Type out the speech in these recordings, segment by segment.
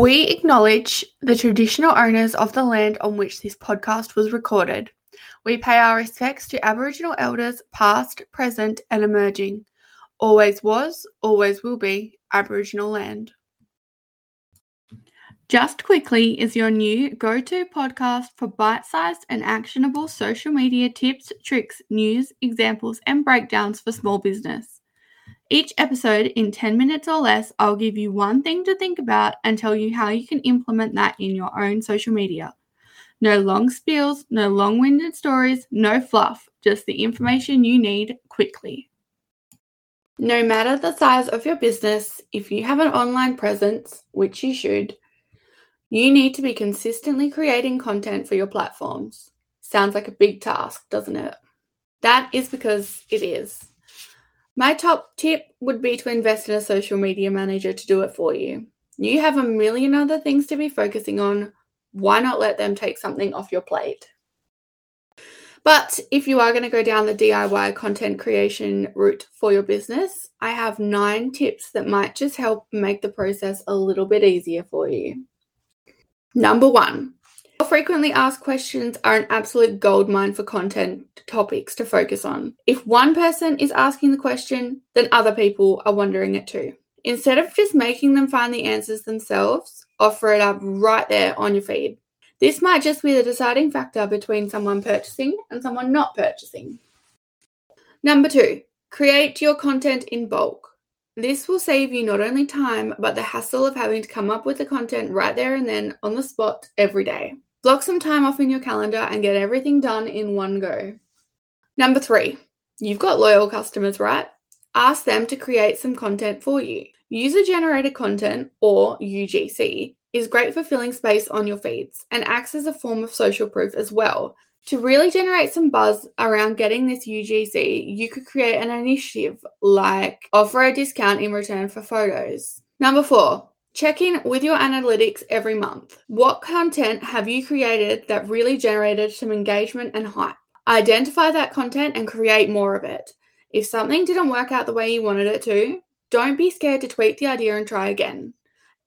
We acknowledge the traditional owners of the land on which this podcast was recorded. We pay our respects to Aboriginal elders past, present, and emerging. Always was, always will be Aboriginal land. Just Quickly is your new go to podcast for bite sized and actionable social media tips, tricks, news, examples, and breakdowns for small business. Each episode, in 10 minutes or less, I'll give you one thing to think about and tell you how you can implement that in your own social media. No long spiels, no long winded stories, no fluff, just the information you need quickly. No matter the size of your business, if you have an online presence, which you should, you need to be consistently creating content for your platforms. Sounds like a big task, doesn't it? That is because it is. My top tip would be to invest in a social media manager to do it for you. You have a million other things to be focusing on. Why not let them take something off your plate? But if you are going to go down the DIY content creation route for your business, I have nine tips that might just help make the process a little bit easier for you. Number one, frequently asked questions are an absolute goldmine for content topics to focus on. If one person is asking the question, then other people are wondering it too. Instead of just making them find the answers themselves, offer it up right there on your feed. This might just be the deciding factor between someone purchasing and someone not purchasing. Number two, create your content in bulk. This will save you not only time, but the hassle of having to come up with the content right there and then on the spot every day. Block some time off in your calendar and get everything done in one go. Number three, you've got loyal customers, right? Ask them to create some content for you. User generated content, or UGC, is great for filling space on your feeds and acts as a form of social proof as well. To really generate some buzz around getting this UGC, you could create an initiative like offer a discount in return for photos. Number four, check in with your analytics every month. What content have you created that really generated some engagement and hype? Identify that content and create more of it. If something didn't work out the way you wanted it to, don't be scared to tweak the idea and try again.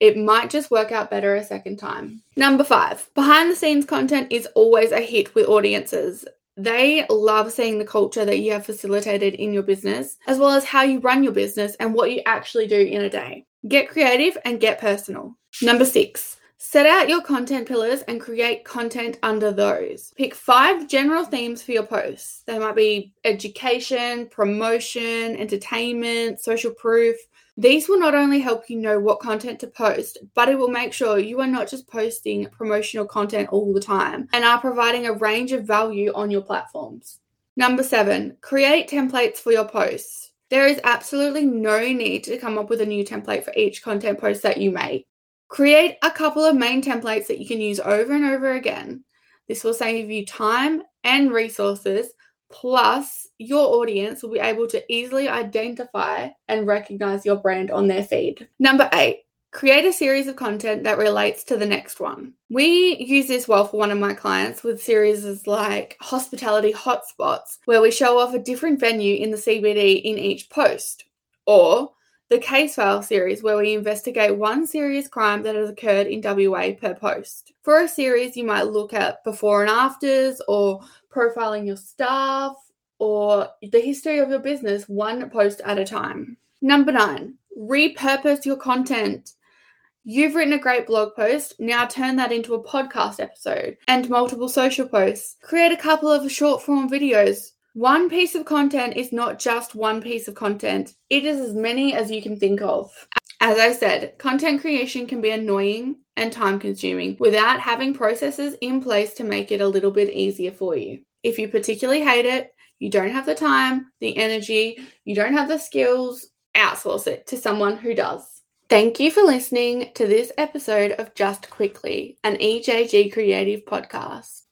It might just work out better a second time. Number five, behind the scenes content is always a hit with audiences. They love seeing the culture that you have facilitated in your business, as well as how you run your business and what you actually do in a day. Get creative and get personal. Number six, Set out your content pillars and create content under those. Pick five general themes for your posts. They might be education, promotion, entertainment, social proof, these will not only help you know what content to post, but it will make sure you are not just posting promotional content all the time and are providing a range of value on your platforms. Number seven, create templates for your posts. There is absolutely no need to come up with a new template for each content post that you make. Create a couple of main templates that you can use over and over again. This will save you time and resources Plus, your audience will be able to easily identify and recognize your brand on their feed. Number eight, create a series of content that relates to the next one. We use this well for one of my clients with series like hospitality hotspots, where we show off a different venue in the CBD in each post, or the case file series, where we investigate one serious crime that has occurred in WA per post. For a series, you might look at before and afters or profiling your staff, or the history of your business one post at a time. Number nine, repurpose your content. You've written a great blog post, now turn that into a podcast episode and multiple social posts. Create a couple of short form videos. One piece of content is not just one piece of content, it is as many as you can think of. As I said, content creation can be annoying and time consuming without having processes in place to make it a little bit easier for you. If you particularly hate it, you don't have the time, the energy, you don't have the skills, outsource it to someone who does. Thank you for listening to this episode of Just Quickly, an EJG Creative podcast.